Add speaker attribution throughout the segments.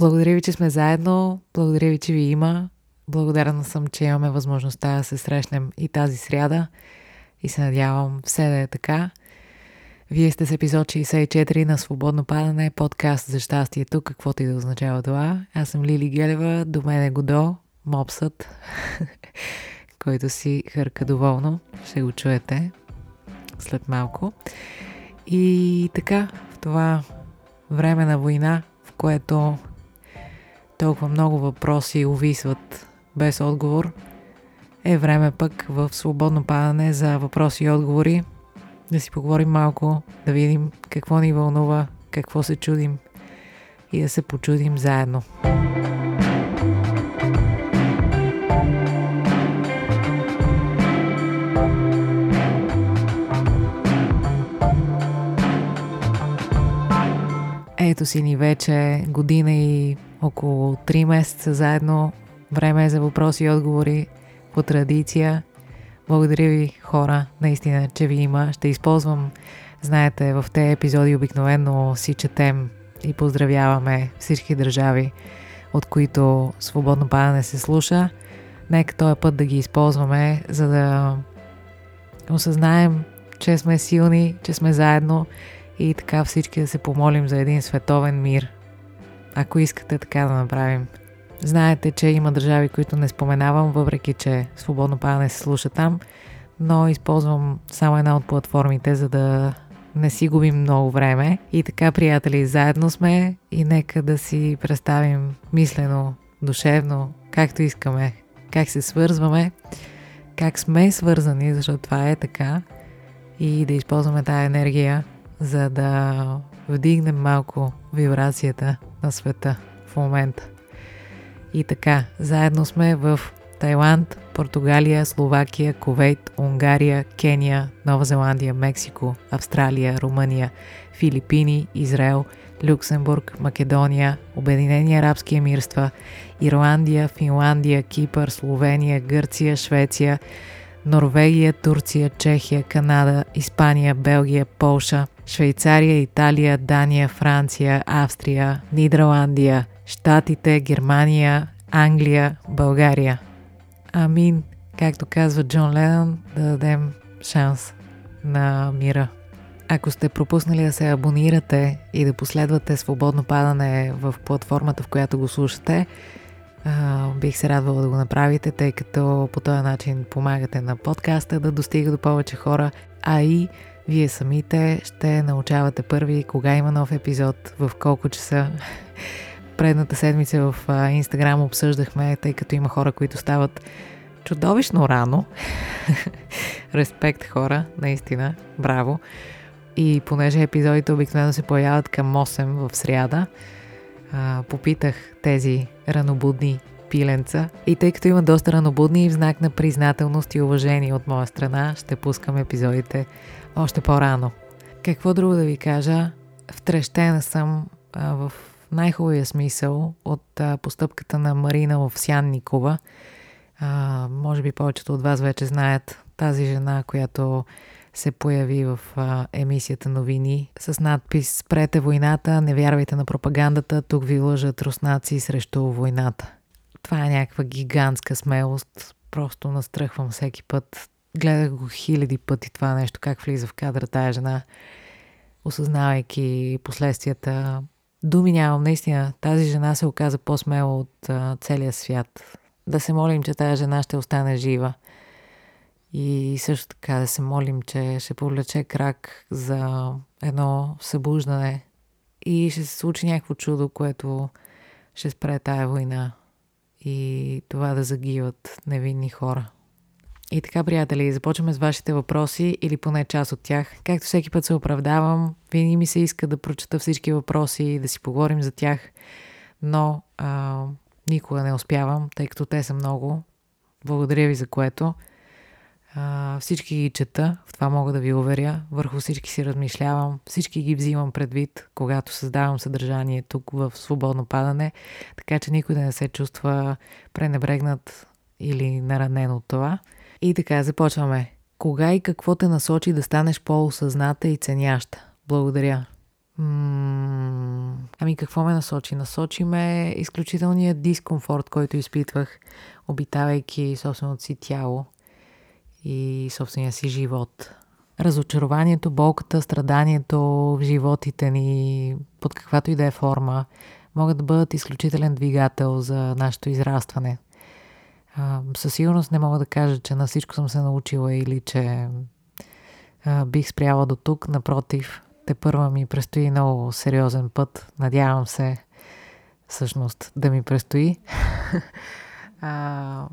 Speaker 1: Благодаря ви, че сме заедно. Благодаря ви, че ви има. Благодарна съм, че имаме възможността да се срещнем и тази сряда. И се надявам все да е така. Вие сте с епизод 64 на Свободно падане, подкаст за щастието, каквото и да означава това. Аз съм Лили Гелева, до мен е Годо, мопсът, който си хърка доволно. Ще го чуете след малко. И така, в това време на война, в което толкова много въпроси увисват без отговор, е време пък в свободно падане за въпроси и отговори. Да си поговорим малко, да видим какво ни вълнува, какво се чудим и да се почудим заедно. Ето си ни вече година и около 3 месеца заедно. Време е за въпроси и отговори по традиция. Благодаря ви, хора, наистина, че ви има. Ще използвам, знаете, в тези епизоди обикновено си четем и поздравяваме всички държави, от които свободно падане се слуша. Нека този път да ги използваме, за да осъзнаем, че сме силни, че сме заедно и така всички да се помолим за един световен мир. Ако искате така да направим. Знаете, че има държави, които не споменавам, въпреки че свободно падане се слуша там, но използвам само една от платформите, за да не си губим много време. И така, приятели, заедно сме и нека да си представим мислено, душевно, както искаме, как се свързваме, как сме свързани, защото това е така, и да използваме тази енергия за да вдигнем малко вибрацията на света в момента. И така, заедно сме в Тайланд, Португалия, Словакия, Ковейт, Унгария, Кения, Нова Зеландия, Мексико, Австралия, Румъния, Филипини, Израел, Люксембург, Македония, Обединени арабски емирства, Ирландия, Финландия, Кипър, Словения, Гърция, Швеция, Норвегия, Турция, Чехия, Канада, Испания, Белгия, Полша, Швейцария, Италия, Дания, Франция, Австрия, Нидерландия, Штатите, Германия, Англия, България. Амин, както казва Джон Ленън, да дадем шанс на мира. Ако сте пропуснали да се абонирате и да последвате свободно падане в платформата, в която го слушате, бих се радвала да го направите, тъй като по този начин помагате на подкаста да достига до повече хора, а и вие самите ще научавате първи кога има нов епизод, в колко часа. Предната седмица в Инстаграм обсъждахме, тъй като има хора, които стават чудовищно рано. Респект хора, наистина, браво. И понеже епизодите обикновено се появяват към 8 в сряда, попитах тези ранобудни пиленца. И тъй като има доста ранобудни, в знак на признателност и уважение от моя страна, ще пускам епизодите още по-рано. Какво друго да ви кажа? Втрещена съм а, в най-хубавия смисъл от а, постъпката на Марина в Сян Никова. А, може би повечето от вас вече знаят тази жена, която се появи в а, емисията новини с надпис Спрете войната, не вярвайте на пропагандата, тук ви лъжат руснаци срещу войната. Това е някаква гигантска смелост, просто настръхвам всеки път. Гледах го хиляди пъти това нещо, как влиза в кадра тая жена, осъзнавайки последствията. Думи нямам, наистина, тази жена се оказа по-смела от а, целия свят. Да се молим, че тази жена ще остане жива. И също така да се молим, че ще повлече крак за едно събуждане и ще се случи някакво чудо, което ще спре тая война и това да загиват невинни хора. И така, приятели, започваме с вашите въпроси или поне част от тях. Както всеки път се оправдавам, винаги ми се иска да прочета всички въпроси и да си поговорим за тях, но а, никога не успявам, тъй като те са много. Благодаря ви за което. А, всички ги чета, в това мога да ви уверя. Върху всички си размишлявам, всички ги взимам предвид, когато създавам съдържание тук в свободно падане, така че никой да не се чувства пренебрегнат или наранен от това. И така, започваме. Кога и какво те насочи да станеш по-осъзната и ценяща? Благодаря. Ами какво ме насочи? Насочи ме изключителният дискомфорт, който изпитвах, обитавайки собственото си тяло и собствения си живот. Разочарованието, болката, страданието в животите ни, под каквато и да е форма, могат да бъдат изключителен двигател за нашето израстване. Със сигурност не мога да кажа, че на всичко съм се научила или че а, бих спряла до тук. Напротив, те първа ми предстои много сериозен път. Надявам се, всъщност, да ми предстои. а,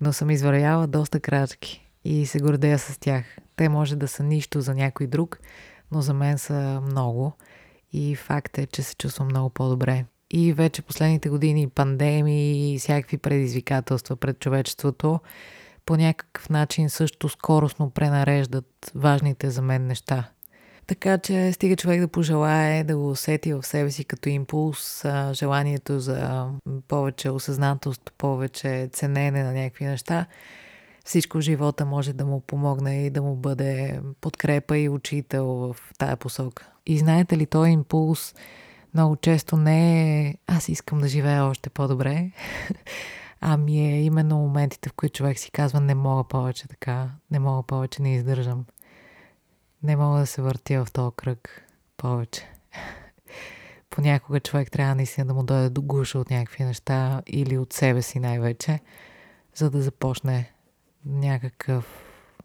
Speaker 1: но съм извървяла доста крачки и се гордея с тях. Те може да са нищо за някой друг, но за мен са много. И факт е, че се чувствам много по-добре. И вече последните години пандемии и всякакви предизвикателства пред човечеството по някакъв начин също скоростно пренареждат важните за мен неща. Така че стига човек да пожелае да го усети в себе си като импулс, желанието за повече осъзнатост, повече ценене на някакви неща, всичко в живота може да му помогне и да му бъде подкрепа и учител в тая посока. И знаете ли, този импулс много често не е аз искам да живея още по-добре, ами е именно моментите, в които човек си казва не мога повече така, не мога повече, не издържам. Не мога да се въртя в този кръг повече. Понякога човек трябва наистина да му дойде до гуша от някакви неща или от себе си най-вече, за да започне някакъв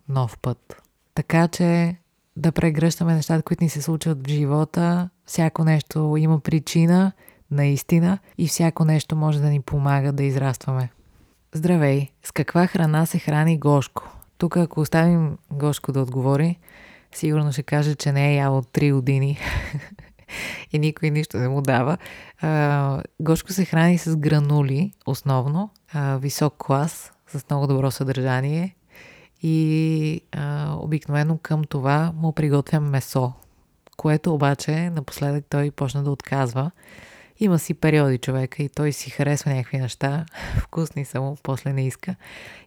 Speaker 1: нов път. Така че да прегръщаме нещата, които ни се случват в живота. Всяко нещо има причина, наистина, и всяко нещо може да ни помага да израстваме. Здравей! С каква храна се храни Гошко? Тук, ако оставим Гошко да отговори, сигурно ще каже, че не е ял от 3 години и никой нищо не му дава. А, Гошко се храни с гранули, основно, а, висок клас, с много добро съдържание и а, обикновено към това му приготвям месо, което обаче напоследък той почна да отказва. Има си периоди човека и той си харесва някакви неща, вкусни са му, после не иска.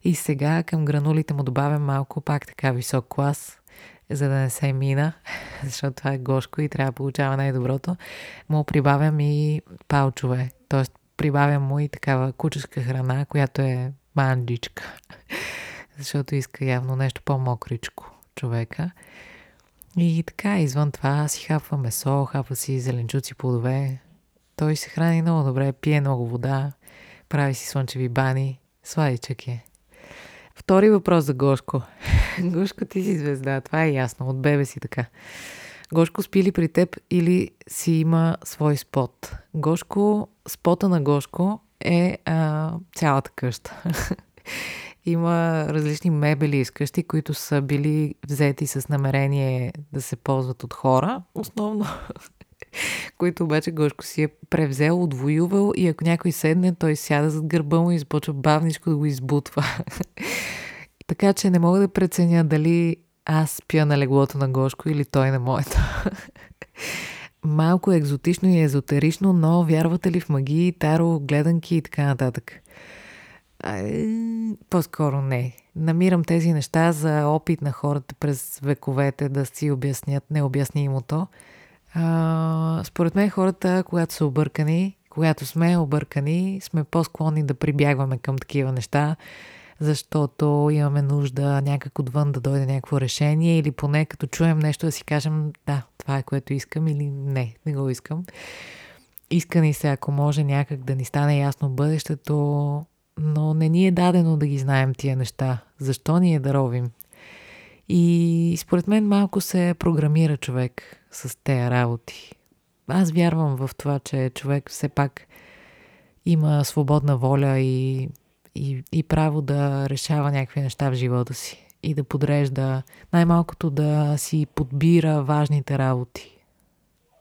Speaker 1: И сега към гранулите му добавям малко пак така висок клас, за да не се мина, защото това е гошко и трябва да получава най-доброто. Му прибавям и палчове, т.е. прибавям му и такава кучешка храна, която е манджичка защото иска явно нещо по-мокричко човека. И така, извън това си хапва месо, хапва си зеленчуци, плодове. Той се храни много добре, пие много вода, прави си слънчеви бани, сладичък е. Втори въпрос за Гошко. Гошко, ти си звезда, това е ясно, от бебе си така. Гошко спи ли при теб или си има свой спот? Гошко, спота на Гошко е а, цялата къща. Има различни мебели из къщи, които са били взети с намерение да се ползват от хора, основно, които обаче Гошко си е превзел, отвоювал и ако някой седне, той сяда зад гърба му и започва бавничко да го избутва. така че не мога да преценя дали аз спя на леглото на Гошко или той на моето. Малко екзотично и езотерично, но вярвате ли в магии, таро, гледанки и така нататък? По-скоро не. Намирам тези неща за опит на хората през вековете да си обяснят необяснимото. А, според мен хората, когато са объркани, когато сме объркани, сме по-склонни да прибягваме към такива неща, защото имаме нужда някак отвън да дойде някакво решение или поне като чуем нещо да си кажем да, това е което искам или не, не го искам. Искани се, ако може някак да ни стане ясно бъдещето, но не ни е дадено да ги знаем тия неща. Защо ни е да ровим? И според мен малко се програмира човек с тези работи. Аз вярвам в това, че човек все пак има свободна воля и, и, и право да решава някакви неща в живота си и да подрежда, най-малкото да си подбира важните работи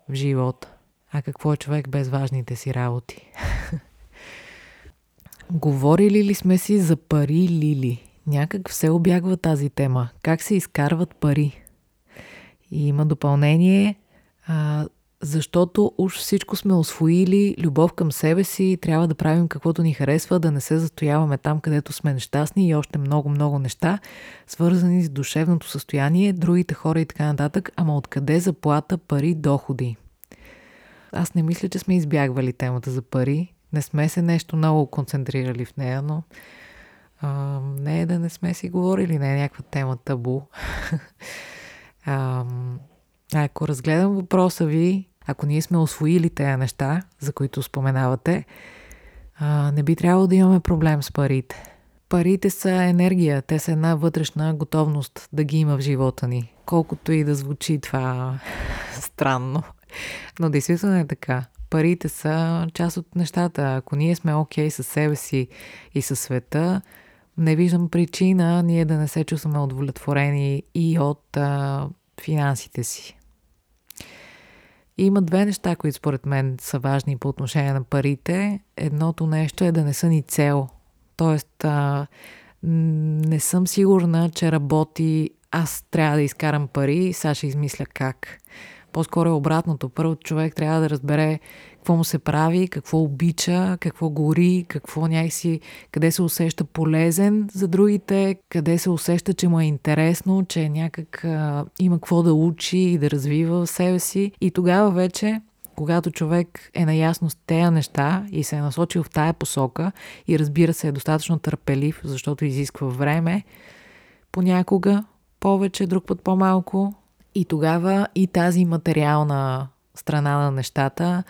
Speaker 1: в живота. А какво е човек без важните си работи? Говорили ли сме си за пари, Лили? Някак все обягва тази тема. Как се изкарват пари? И има допълнение, а, защото уж всичко сме освоили, любов към себе си, трябва да правим каквото ни харесва, да не се застояваме там, където сме нещастни и още много-много неща, свързани с душевното състояние, другите хора и така нататък, ама откъде заплата, пари, доходи? аз не мисля, че сме избягвали темата за пари. Не сме се нещо много концентрирали в нея, но а, не е да не сме си говорили, не е някаква тема табу. а, ако разгледам въпроса ви, ако ние сме освоили тези неща, за които споменавате, а, не би трябвало да имаме проблем с парите. Парите са енергия, те са една вътрешна готовност да ги има в живота ни. Колкото и да звучи това странно. Но действително е така. Парите са част от нещата. Ако ние сме окей okay със себе си и със света, не виждам причина ние да не се чувстваме удовлетворени и от а, финансите си. Има две неща, които според мен са важни по отношение на парите. Едното нещо е да не са ни цел. Тоест, а, не съм сигурна, че работи аз трябва да изкарам пари сега ще измисля как. По-скоро е обратното. Първо човек трябва да разбере какво му се прави, какво обича, какво гори, какво някакси, къде се усеща полезен за другите, къде се усеща, че му е интересно, че някак а, има какво да учи и да развива в себе си. И тогава вече когато човек е наясно с тези неща и се е насочил в тая посока и разбира се е достатъчно търпелив, защото изисква време, понякога повече, друг път по-малко, и тогава и тази материална страна на нещата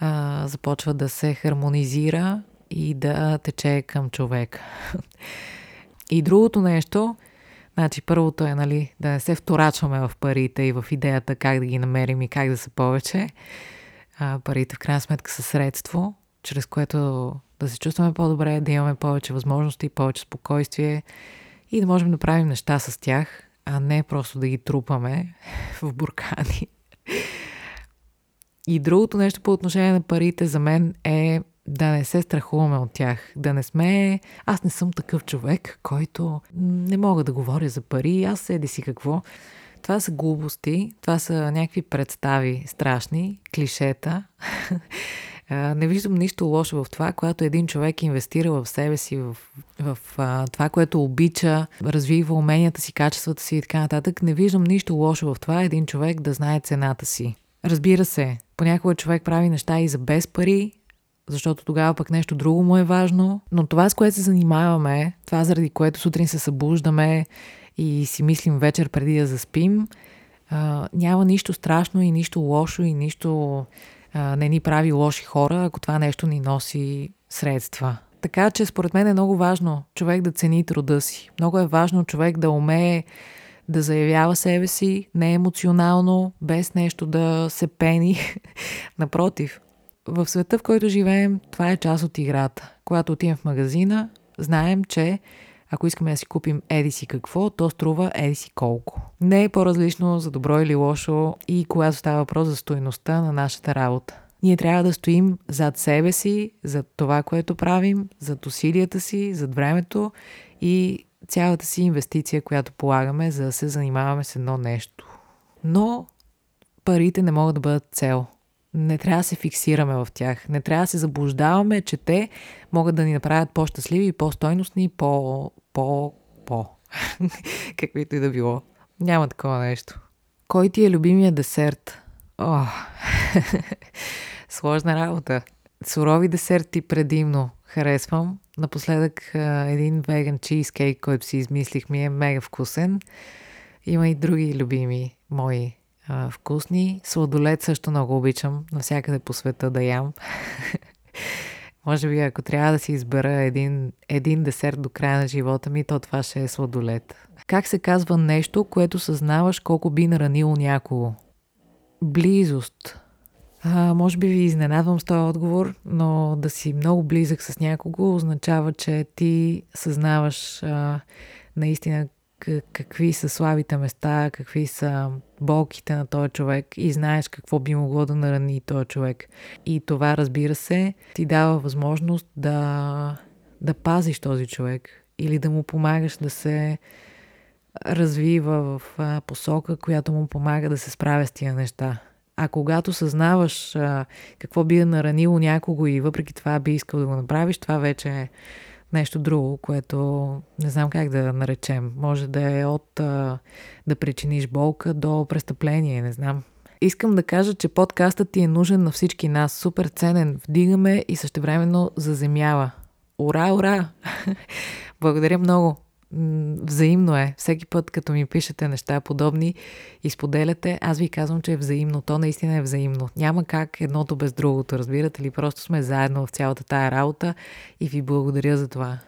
Speaker 1: а, започва да се хармонизира и да тече към човек. И другото нещо, значи първото е нали, да не се вторачваме в парите и в идеята как да ги намерим и как да са повече. А, парите в крайна сметка са средство, чрез което да се чувстваме по-добре, да имаме повече възможности, повече спокойствие и да можем да правим неща с тях, а не просто да ги трупаме в буркани. И другото нещо по отношение на парите за мен е да не се страхуваме от тях. Да не сме... Аз не съм такъв човек, който не мога да говоря за пари. Аз седи си какво. Това са глупости, това са някакви представи страшни, клишета. не виждам нищо лошо в това, когато един човек инвестира в себе си, в, в това, което обича, развива уменията си, качествата си и така нататък. Не виждам нищо лошо в това един човек да знае цената си. Разбира се, понякога човек прави неща и за без пари, защото тогава пък нещо друго му е важно. Но това, с което се занимаваме, това заради което сутрин се събуждаме и си мислим вечер преди да заспим, няма нищо страшно и нищо лошо и нищо не ни прави лоши хора, ако това нещо ни носи средства. Така че според мен е много важно човек да цени труда си. Много е важно човек да умее да заявява себе си не емоционално, без нещо да се пени. Напротив, в света, в който живеем, това е част от играта. Когато отидем в магазина, знаем, че ако искаме да си купим еди си какво, то струва еди си колко. Не е по-различно за добро или лошо и когато става въпрос за стоеността на нашата работа. Ние трябва да стоим зад себе си, зад това, което правим, зад усилията си, зад времето и цялата си инвестиция, която полагаме, за да се занимаваме с едно нещо. Но парите не могат да бъдат цел. Не трябва да се фиксираме в тях. Не трябва да се заблуждаваме, че те могат да ни направят по-щастливи, по-стойностни, по... по... по... Каквито и да било. Няма такова нещо. Кой ти е любимия десерт? О, сложна работа. Сурови десерти предимно харесвам. Напоследък един веган чизкейк, който си измислих ми е мега вкусен. Има и други любими мои а, вкусни. Сладолет също много обичам навсякъде по света да ям. Може би ако трябва да си избера един, един десерт до края на живота ми, то това ще е сладолет. Как се казва нещо, което съзнаваш колко би наранило някого? Близост. А, може би ви изненадвам с този отговор, но да си много близък с някого означава, че ти съзнаваш а, наистина какви са слабите места, какви са болките на този човек и знаеш какво би могло да нарани този човек. И това, разбира се, ти дава възможност да, да пазиш този човек или да му помагаш да се развива в посока, която му помага да се справя с тия неща. А когато съзнаваш какво би наранило някого и въпреки това би искал да го направиш, това вече е нещо друго, което не знам как да наречем. Може да е от а, да причиниш болка до престъпление, не знам. Искам да кажа, че подкастът ти е нужен на всички нас. Супер ценен. Вдигаме и същевременно заземява. Ура, ура! Благодаря много. Взаимно е. Всеки път, като ми пишете неща подобни и споделяте, аз ви казвам, че е взаимно. То наистина е взаимно. Няма как едното без другото, разбирате ли? Просто сме заедно в цялата тая работа и ви благодаря за това.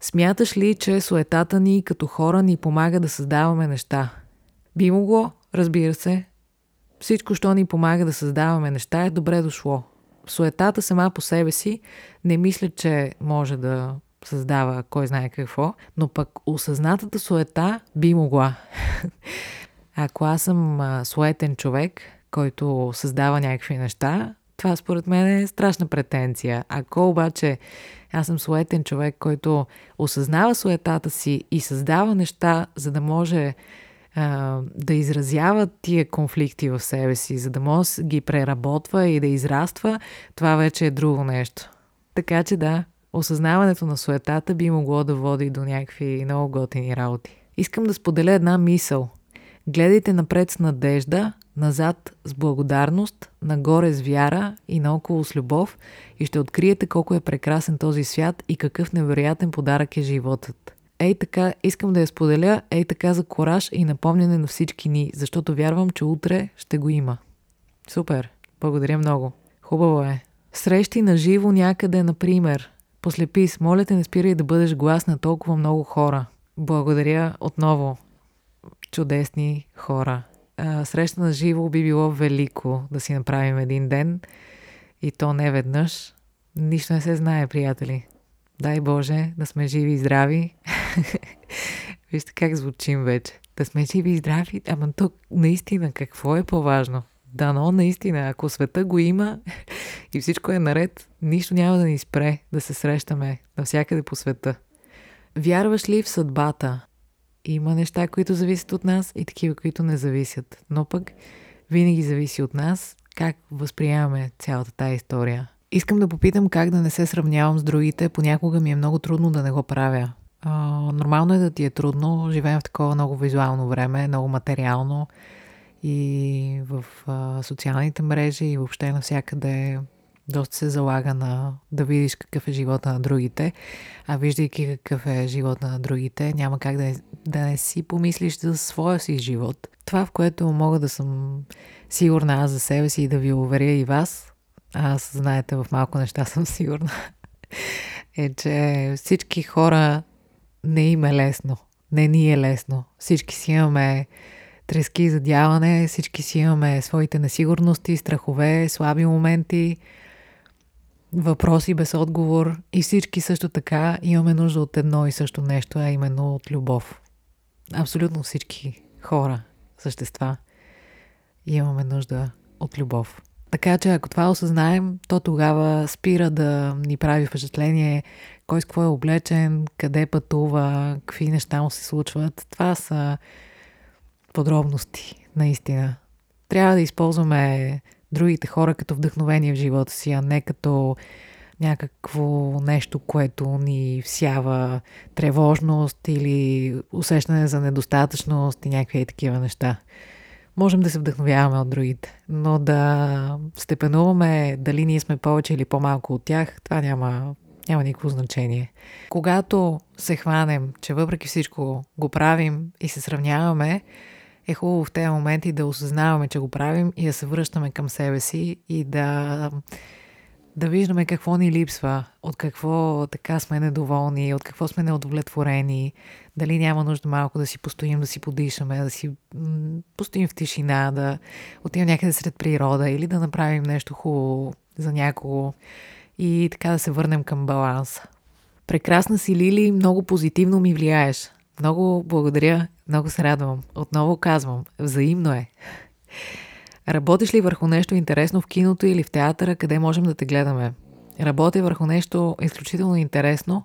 Speaker 1: Смяташ ли, че суетата ни като хора ни помага да създаваме неща? Би могло, разбира се. Всичко, що ни помага да създаваме неща, е добре дошло. Суетата сама по себе си не мисля, че може да създава кой знае какво, но пък осъзнатата суета би могла. Ако аз съм суетен човек, който създава някакви неща, това според мен е страшна претенция. Ако обаче аз съм суетен човек, който осъзнава суетата си и създава неща, за да може а, да изразява тия конфликти в себе си, за да може да ги преработва и да израства, това вече е друго нещо. Така че да, осъзнаването на суетата би могло да води до някакви много готини работи. Искам да споделя една мисъл. Гледайте напред с надежда, назад с благодарност, нагоре с вяра и наоколо с любов и ще откриете колко е прекрасен този свят и какъв невероятен подарък е животът. Ей така, искам да я споделя, ей така за кораж и напомняне на всички ни, защото вярвам, че утре ще го има. Супер! Благодаря много. Хубаво е. Срещи на живо някъде, например. Послепис, моля те не спирай да бъдеш глас на толкова много хора. Благодаря отново. Чудесни хора среща на живо би било велико да си направим един ден и то не веднъж. Нищо не се знае, приятели. Дай Боже да сме живи и здрави. Вижте как звучим вече. Да сме живи и здрави. Ама тук наистина какво е по-важно? Дано наистина, ако света го има и всичко е наред, нищо няма да ни спре да се срещаме навсякъде по света. Вярваш ли в съдбата? Има неща, които зависят от нас и такива, които не зависят. Но пък винаги зависи от нас как възприемаме цялата тази история. Искам да попитам как да не се сравнявам с другите. Понякога ми е много трудно да не го правя. А, нормално е да ти е трудно. Живеем в такова много визуално време, много материално и в а, социалните мрежи и въобще навсякъде доста се залага на да видиш какъв е живота на другите, а виждайки какъв е живота на другите, няма как да, не, да не си помислиш за своя си живот. Това, в което мога да съм сигурна аз за себе си и да ви уверя и вас, аз, знаете, в малко неща съм сигурна, е, че всички хора не им е лесно. Не ни е лесно. Всички си имаме трески и задяване, всички си имаме своите несигурности, страхове, слаби моменти, въпроси без отговор и всички също така имаме нужда от едно и също нещо, а именно от любов. Абсолютно всички хора, същества, имаме нужда от любов. Така че ако това осъзнаем, то тогава спира да ни прави впечатление кой с какво е облечен, къде пътува, какви неща му се случват. Това са подробности, наистина. Трябва да използваме другите хора като вдъхновение в живота си, а не като някакво нещо, което ни всява тревожност или усещане за недостатъчност и някакви такива неща. Можем да се вдъхновяваме от другите, но да степенуваме дали ние сме повече или по-малко от тях, това няма, няма никакво значение. Когато се хванем, че въпреки всичко го правим и се сравняваме, е хубаво в тези моменти да осъзнаваме, че го правим и да се връщаме към себе си и да, да виждаме какво ни липсва, от какво така сме недоволни, от какво сме неудовлетворени, дали няма нужда малко да си постоим, да си подишаме, да си постоим в тишина, да отидем някъде сред природа или да направим нещо хубаво за някого и така да се върнем към баланса. Прекрасна си, Лили, много позитивно ми влияеш. Много благодаря, много се радвам. Отново казвам, взаимно е. Работиш ли върху нещо интересно в киното или в театъра, къде можем да те гледаме? Работя върху нещо изключително интересно,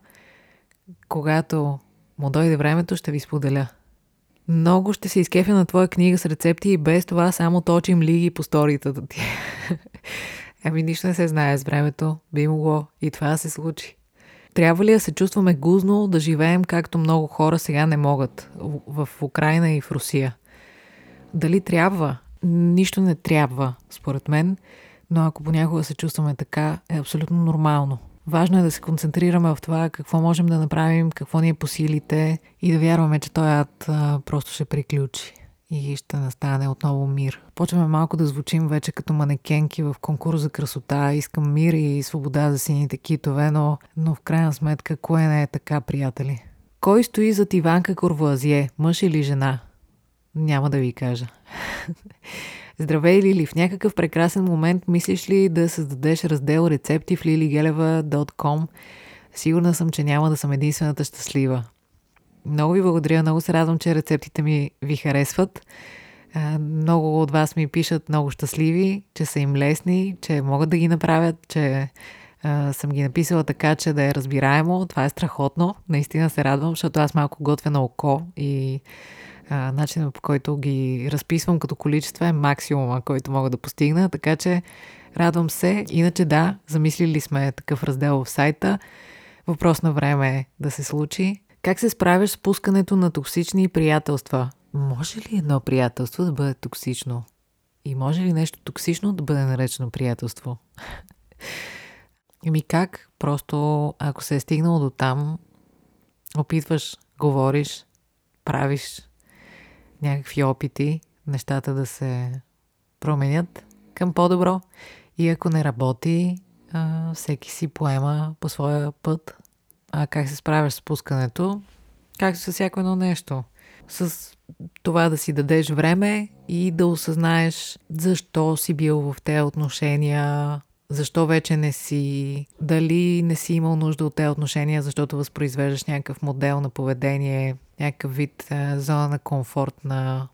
Speaker 1: когато му дойде времето, ще ви споделя. Много ще се изкефя на твоя книга с рецепти и без това само точим лиги по сторията ти. ами нищо не се знае с времето, би могло и това се случи. Трябва ли да се чувстваме гузно да живеем както много хора сега не могат в Украина и в Русия? Дали трябва? нищо не трябва, според мен, но ако понякога се чувстваме така, е абсолютно нормално. Важно е да се концентрираме в това какво можем да направим, какво ни е по силите и да вярваме, че той ад просто ще приключи и ще настане отново мир. Почваме малко да звучим вече като манекенки в конкурс за красота. Искам мир и свобода за сините китове, но, но в крайна сметка, кое не е така, приятели? Кой стои зад Иванка Корвуазие, мъж или жена? Няма да ви кажа. Здравей, Лили! В някакъв прекрасен момент мислиш ли да създадеш раздел рецепти в liligeleva.com? Сигурна съм, че няма да съм единствената щастлива. Много ви благодаря, много се радвам, че рецептите ми ви харесват. Много от вас ми пишат много щастливи, че са им лесни, че могат да ги направят, че съм ги написала така, че да е разбираемо. Това е страхотно. Наистина се радвам, защото аз малко готвя на око и а, начинът по който ги разписвам като количество е максимума, който мога да постигна, така че радвам се. Иначе да, замислили сме такъв раздел в сайта. Въпрос на време е да се случи. Как се справяш с пускането на токсични приятелства? Може ли едно приятелство да бъде токсично? И може ли нещо токсично да бъде наречено приятелство? Еми как? Просто ако се е стигнало до там, опитваш, говориш, правиш някакви опити, нещата да се променят към по-добро. И ако не работи, всеки си поема по своя път. А как се справяш с пускането? Както с всяко едно нещо. С това да си дадеш време и да осъзнаеш защо си бил в тези отношения, защо вече не си, дали не си имал нужда от тези отношения, защото възпроизвеждаш някакъв модел на поведение, някакъв вид а, зона на комфорт, на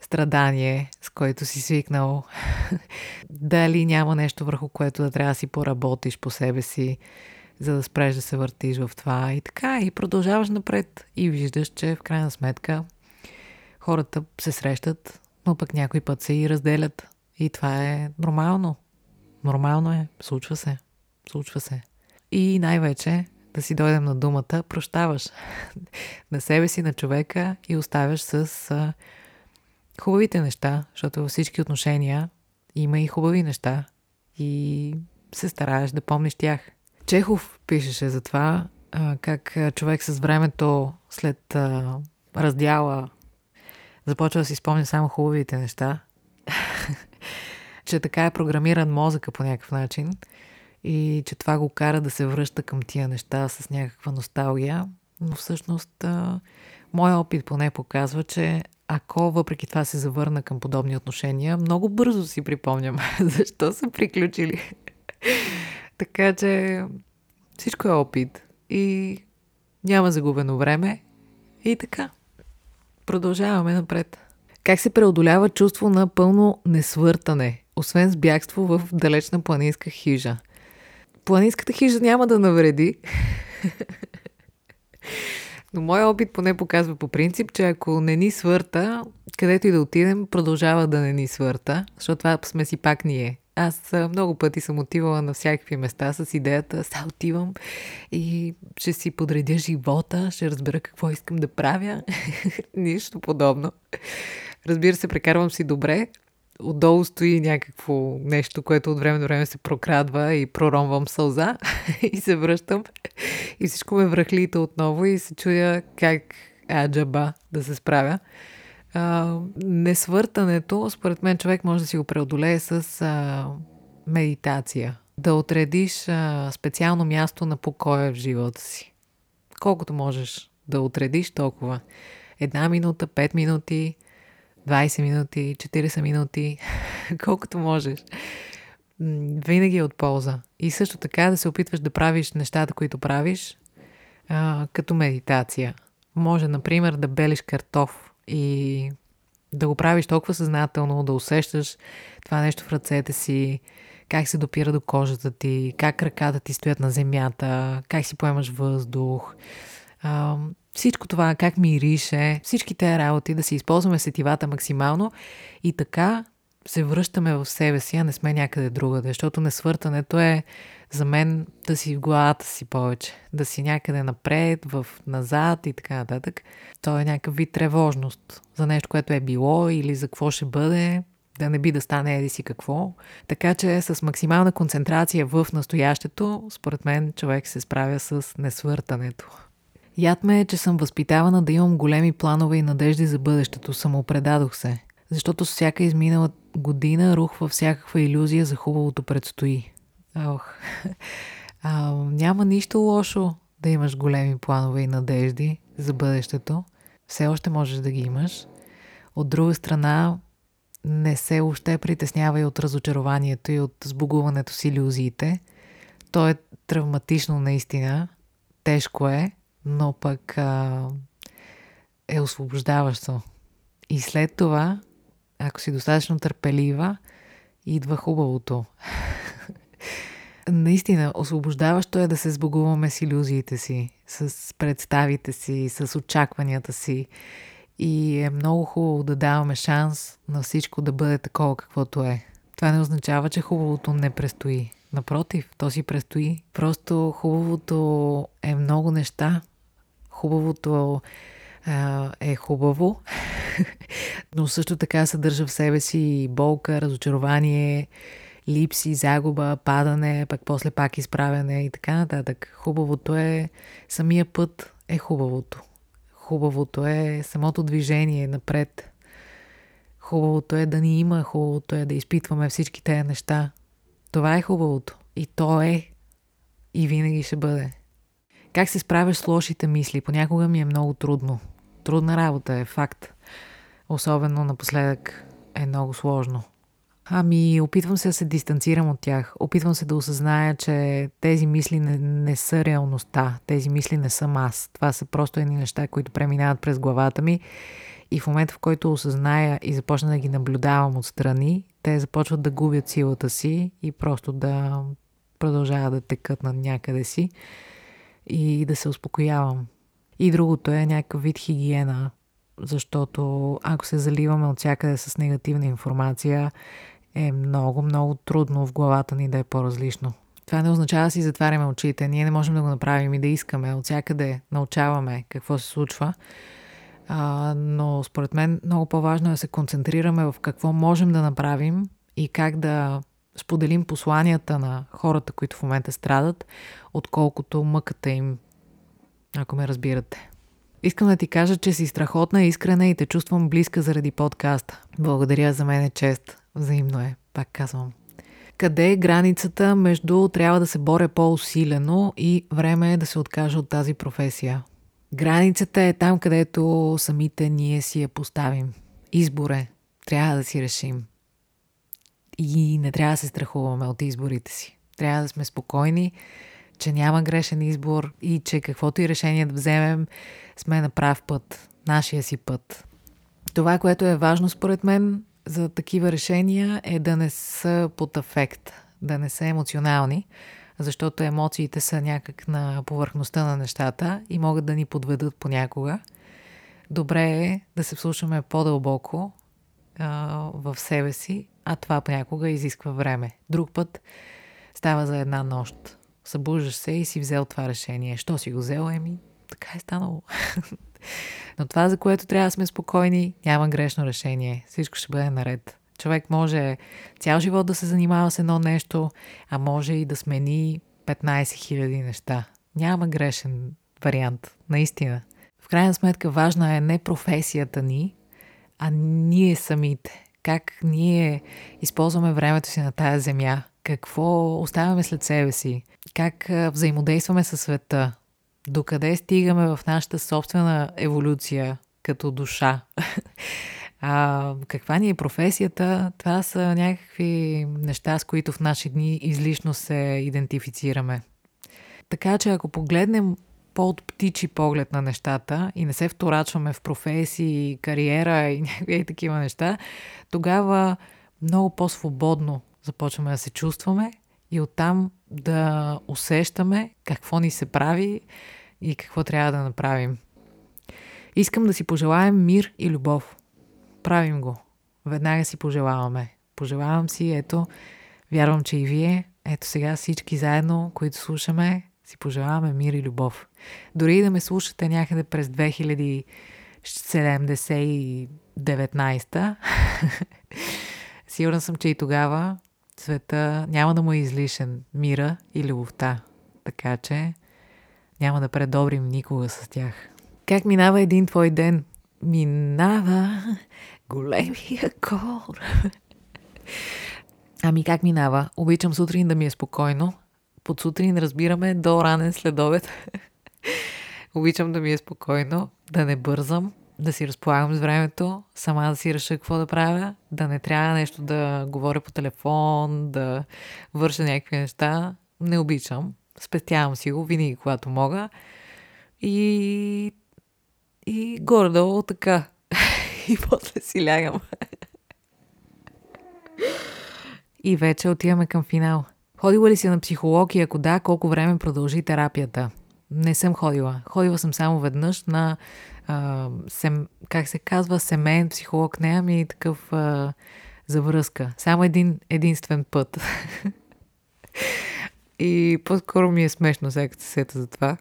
Speaker 1: страдание, с който си свикнал. дали няма нещо върху което да трябва да си поработиш по себе си, за да спреш да се въртиш в това. И така, и продължаваш напред и виждаш, че в крайна сметка хората се срещат, но пък някой път се и разделят. И това е нормално. Нормално е, случва се. Случва се. И най-вече да си дойдем на думата, прощаваш на себе си, на човека и оставяш с хубавите неща, защото във всички отношения има и хубави неща и се стараеш да помниш тях. Чехов пишеше за това, как човек с времето след раздяла започва да си спомня само хубавите неща че така е програмиран мозъка по някакъв начин и че това го кара да се връща към тия неща с някаква носталгия. Но всъщност а, моя опит поне показва, че ако въпреки това се завърна към подобни отношения, много бързо си припомням защо са приключили. Така че всичко е опит и няма загубено време и така. Продължаваме напред. Как се преодолява чувство на пълно несвъртане, освен с бягство в далечна планинска хижа? Планинската хижа няма да навреди. Но моя опит поне показва по принцип, че ако не ни свърта, където и да отидем, продължава да не ни свърта, защото това сме си пак ние. Аз много пъти съм отивала на всякакви места с идеята, сега отивам и ще си подредя живота, ще разбера какво искам да правя. Нищо подобно. Разбира се, прекарвам си добре. Отдолу стои някакво нещо, което от време до време се прокрадва и проромвам сълза и се връщам. И всичко ме връхлита отново и се чуя как аджаба да се справя. А, несвъртането, според мен, човек може да си го преодолее с а, медитация. Да отредиш а, специално място на покоя в живота си. Колкото можеш да отредиш толкова. Една минута, пет минути, 20 минути, 40 минути, колкото можеш. Винаги е от полза. И също така да се опитваш да правиш нещата, които правиш, а, като медитация. Може, например, да белиш картоф и да го правиш толкова съзнателно, да усещаш това нещо в ръцете си, как се допира до кожата ти, как ръката ти стоят на земята, как си поемаш въздух. Всичко това, как мирише, всички тези работи, да си използваме сетивата максимално и така се връщаме в себе си, а не сме някъде другаде, защото несвъртането е за мен да си в главата си повече, да си някъде напред, в назад и така нататък. То е някакъв вид тревожност за нещо, което е било или за какво ще бъде. да не би да стане еди си какво. Така че с максимална концентрация в настоящето, според мен човек се справя с несвъртането. Яд ме е, че съм възпитавана да имам големи планове и надежди за бъдещето. Самопредадох се. Защото с всяка изминала година рухва всякаква иллюзия за хубавото предстои. Ох, а, няма нищо лошо да имаш големи планове и надежди за бъдещето. Все още можеш да ги имаш. От друга страна, не се още притеснява и от разочарованието и от сбогуването с иллюзиите. То е травматично наистина, тежко е, но пък а, е освобождаващо. И след това, ако си достатъчно търпелива, идва хубавото. Наистина, освобождаващо е да се сбогуваме с иллюзиите си, с представите си, с очакванията си. И е много хубаво да даваме шанс на всичко да бъде такова каквото е. Това не означава, че хубавото не престои. Напротив, то си престои. Просто хубавото е много неща. Хубавото е хубаво, но също така съдържа в себе си болка, разочарование, липси, загуба, падане, пък после пак изправяне и така нататък. Хубавото е, самия път е хубавото. Хубавото е самото движение напред. Хубавото е да ни има, хубавото е да изпитваме всички тези неща. Това е хубавото. И то е. И винаги ще бъде. Как се справяш с лошите мисли? Понякога ми е много трудно. Трудна работа е факт. Особено напоследък е много сложно. Ами, опитвам се да се дистанцирам от тях. Опитвам се да осъзная, че тези мисли не, не са реалността. Тези мисли не съм аз. Това са просто едни неща, които преминават през главата ми. И в момента, в който осъзная и започна да ги наблюдавам отстрани, те започват да губят силата си и просто да продължават да текат над някъде си и да се успокоявам. И другото е някакъв вид хигиена, защото ако се заливаме от всякъде с негативна информация, е много, много трудно в главата ни да е по-различно. Това не означава да си затваряме очите. Ние не можем да го направим и да искаме. От всякъде научаваме какво се случва. А, но според мен много по-важно е да се концентрираме в какво можем да направим и как да споделим посланията на хората, които в момента страдат, отколкото мъката им, ако ме разбирате. Искам да ти кажа, че си страхотна, искрена и те чувствам близка заради подкаста. Благодаря, за мен е чест. Взаимно е, пак казвам. Къде е границата между трябва да се боря по-усилено и време е да се откажа от тази професия? Границата е там, където самите ние си я поставим. Избор е. Трябва да си решим. И не трябва да се страхуваме от изборите си. Трябва да сме спокойни, че няма грешен избор и че каквото и решение да вземем, сме на прав път, нашия си път. Това, което е важно според мен за такива решения е да не са под афект, да не са емоционални, защото емоциите са някак на повърхността на нещата и могат да ни подведат понякога. Добре е да се вслушаме по-дълбоко а, в себе си, а това понякога изисква време. Друг път става за една нощ. Събуждаш се и си взел това решение. Що си го взел, еми? Така е станало. Но това, за което трябва да сме спокойни, няма грешно решение. Всичко ще бъде наред. Човек може цял живот да се занимава с едно нещо, а може и да смени 15 000 неща. Няма грешен вариант, наистина. В крайна сметка важна е не професията ни, а ние самите. Как ние използваме времето си на тая земя, какво оставяме след себе си, как взаимодействаме със света, докъде стигаме в нашата собствена еволюция като душа. А, каква ни е професията? Това са някакви неща, с които в наши дни излишно се идентифицираме. Така че ако погледнем по-от птичи поглед на нещата и не се вторачваме в професии, кариера и някакви такива неща, тогава много по-свободно започваме да се чувстваме и оттам да усещаме какво ни се прави и какво трябва да направим. Искам да си пожелаем мир и любов. Правим го. Веднага си пожелаваме. Пожелавам си, ето, вярвам, че и вие, ето сега всички заедно, които слушаме, си пожелаваме мир и любов. Дори да ме слушате някъде през 2019 Сигурна съм, че и тогава света няма да му е излишен мира и любовта. Така че няма да предобрим никога с тях. Как минава един твой ден? Минава големия кор. Ами как минава? Обичам сутрин да ми е спокойно. Под сутрин разбираме до ранен следобед. Обичам да ми е спокойно, да не бързам, да си разполагам с времето, сама да си реша какво да правя, да не трябва нещо да говоря по телефон, да върша някакви неща. Не обичам. Спестявам си го винаги, когато мога. И, и горе-долу така. и после си лягам. и вече отиваме към финал. Ходила ли си на психолог и ако да, колко време продължи терапията? Не съм ходила. Ходила съм само веднъж на, а, сем, как се казва, семейен психолог. Не, ами такъв а, за. Само един единствен път. и по-скоро ми е смешно сега се сета за това.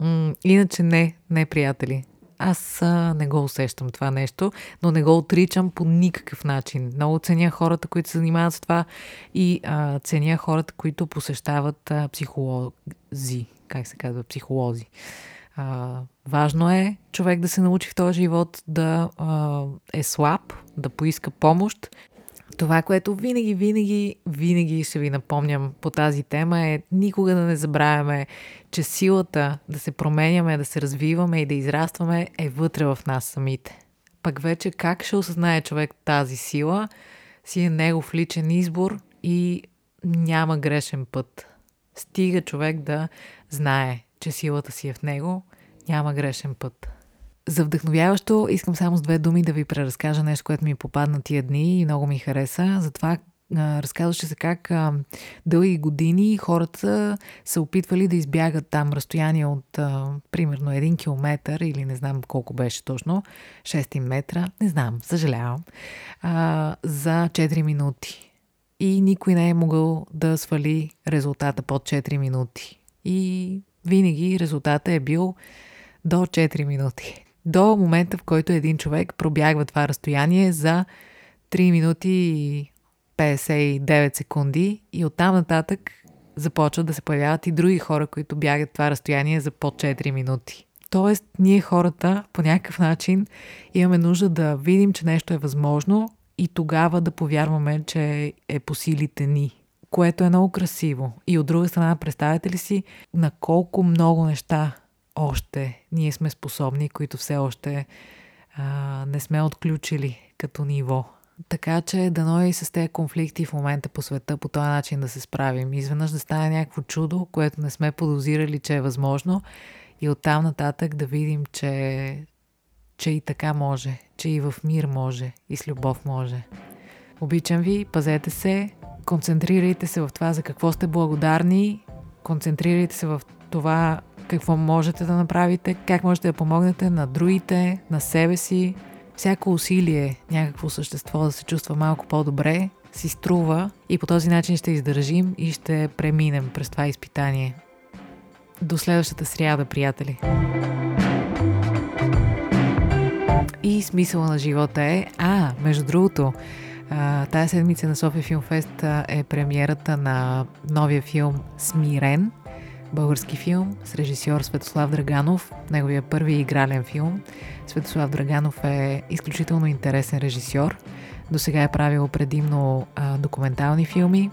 Speaker 1: М- иначе не, не приятели. Аз а, не го усещам това нещо, но не го отричам по никакъв начин. Много ценя хората, които се занимават с това и а, ценя хората, които посещават а, психолози, как се казва, психолози. А, важно е човек да се научи в този живот да а, е слаб, да поиска помощ това, което винаги, винаги, винаги ще ви напомням по тази тема е никога да не забравяме, че силата да се променяме, да се развиваме и да израстваме е вътре в нас самите. Пък вече как ще осъзнае човек тази сила, си е негов личен избор и няма грешен път. Стига човек да знае, че силата си е в него, няма грешен път. За вдъхновяващо искам само с две думи да ви преразкажа нещо, което ми попадна тия дни и много ми хареса. Затова разказваше се как а, дълги години хората са опитвали да избягат там разстояние от а, примерно един километър или не знам колко беше точно, 6 метра, не знам, съжалявам, а, за 4 минути. И никой не е могъл да свали резултата под 4 минути. И винаги резултата е бил до 4 минути до момента, в който един човек пробягва това разстояние за 3 минути и 59 секунди и оттам нататък започват да се появяват и други хора, които бягат това разстояние за под 4 минути. Тоест, ние хората по някакъв начин имаме нужда да видим, че нещо е възможно и тогава да повярваме, че е по силите ни, което е много красиво. И от друга страна, представете ли си на колко много неща още ние сме способни, които все още а, не сме отключили като ниво. Така че дано и с тези конфликти в момента по света по този начин да се справим. Изведнъж да стане някакво чудо, което не сме подозирали, че е възможно и оттам нататък да видим, че, че и така може, че и в мир може, и с любов може. Обичам ви, пазете се, концентрирайте се в това за какво сте благодарни, концентрирайте се в това какво можете да направите, как можете да помогнете на другите, на себе си. Всяко усилие, някакво същество да се чувства малко по-добре, си струва и по този начин ще издържим и ще преминем през това изпитание. До следващата сряда, приятели! И смисъла на живота е... А, между другото, тази седмица на София Филмфест е премиерата на новия филм Смирен – български филм с режисьор Светослав Драганов, неговия първи игрален филм. Светослав Драганов е изключително интересен режисьор. До сега е правил предимно а, документални филми.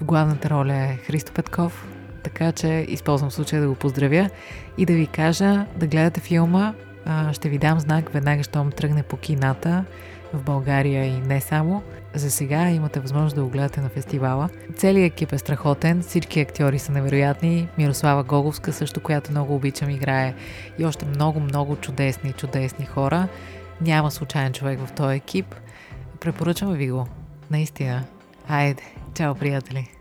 Speaker 1: В главната роля е Христо Петков, така че използвам случая да го поздравя и да ви кажа да гледате филма. А, ще ви дам знак веднага, щом тръгне по кината в България и не само. За сега имате възможност да го гледате на фестивала. Целият екип е страхотен, всички актьори са невероятни. Мирослава Гоговска също, която много обичам, играе и още много, много чудесни, чудесни хора. Няма случайен човек в този екип. Препоръчвам ви го. Наистина. Айде, чао, приятели!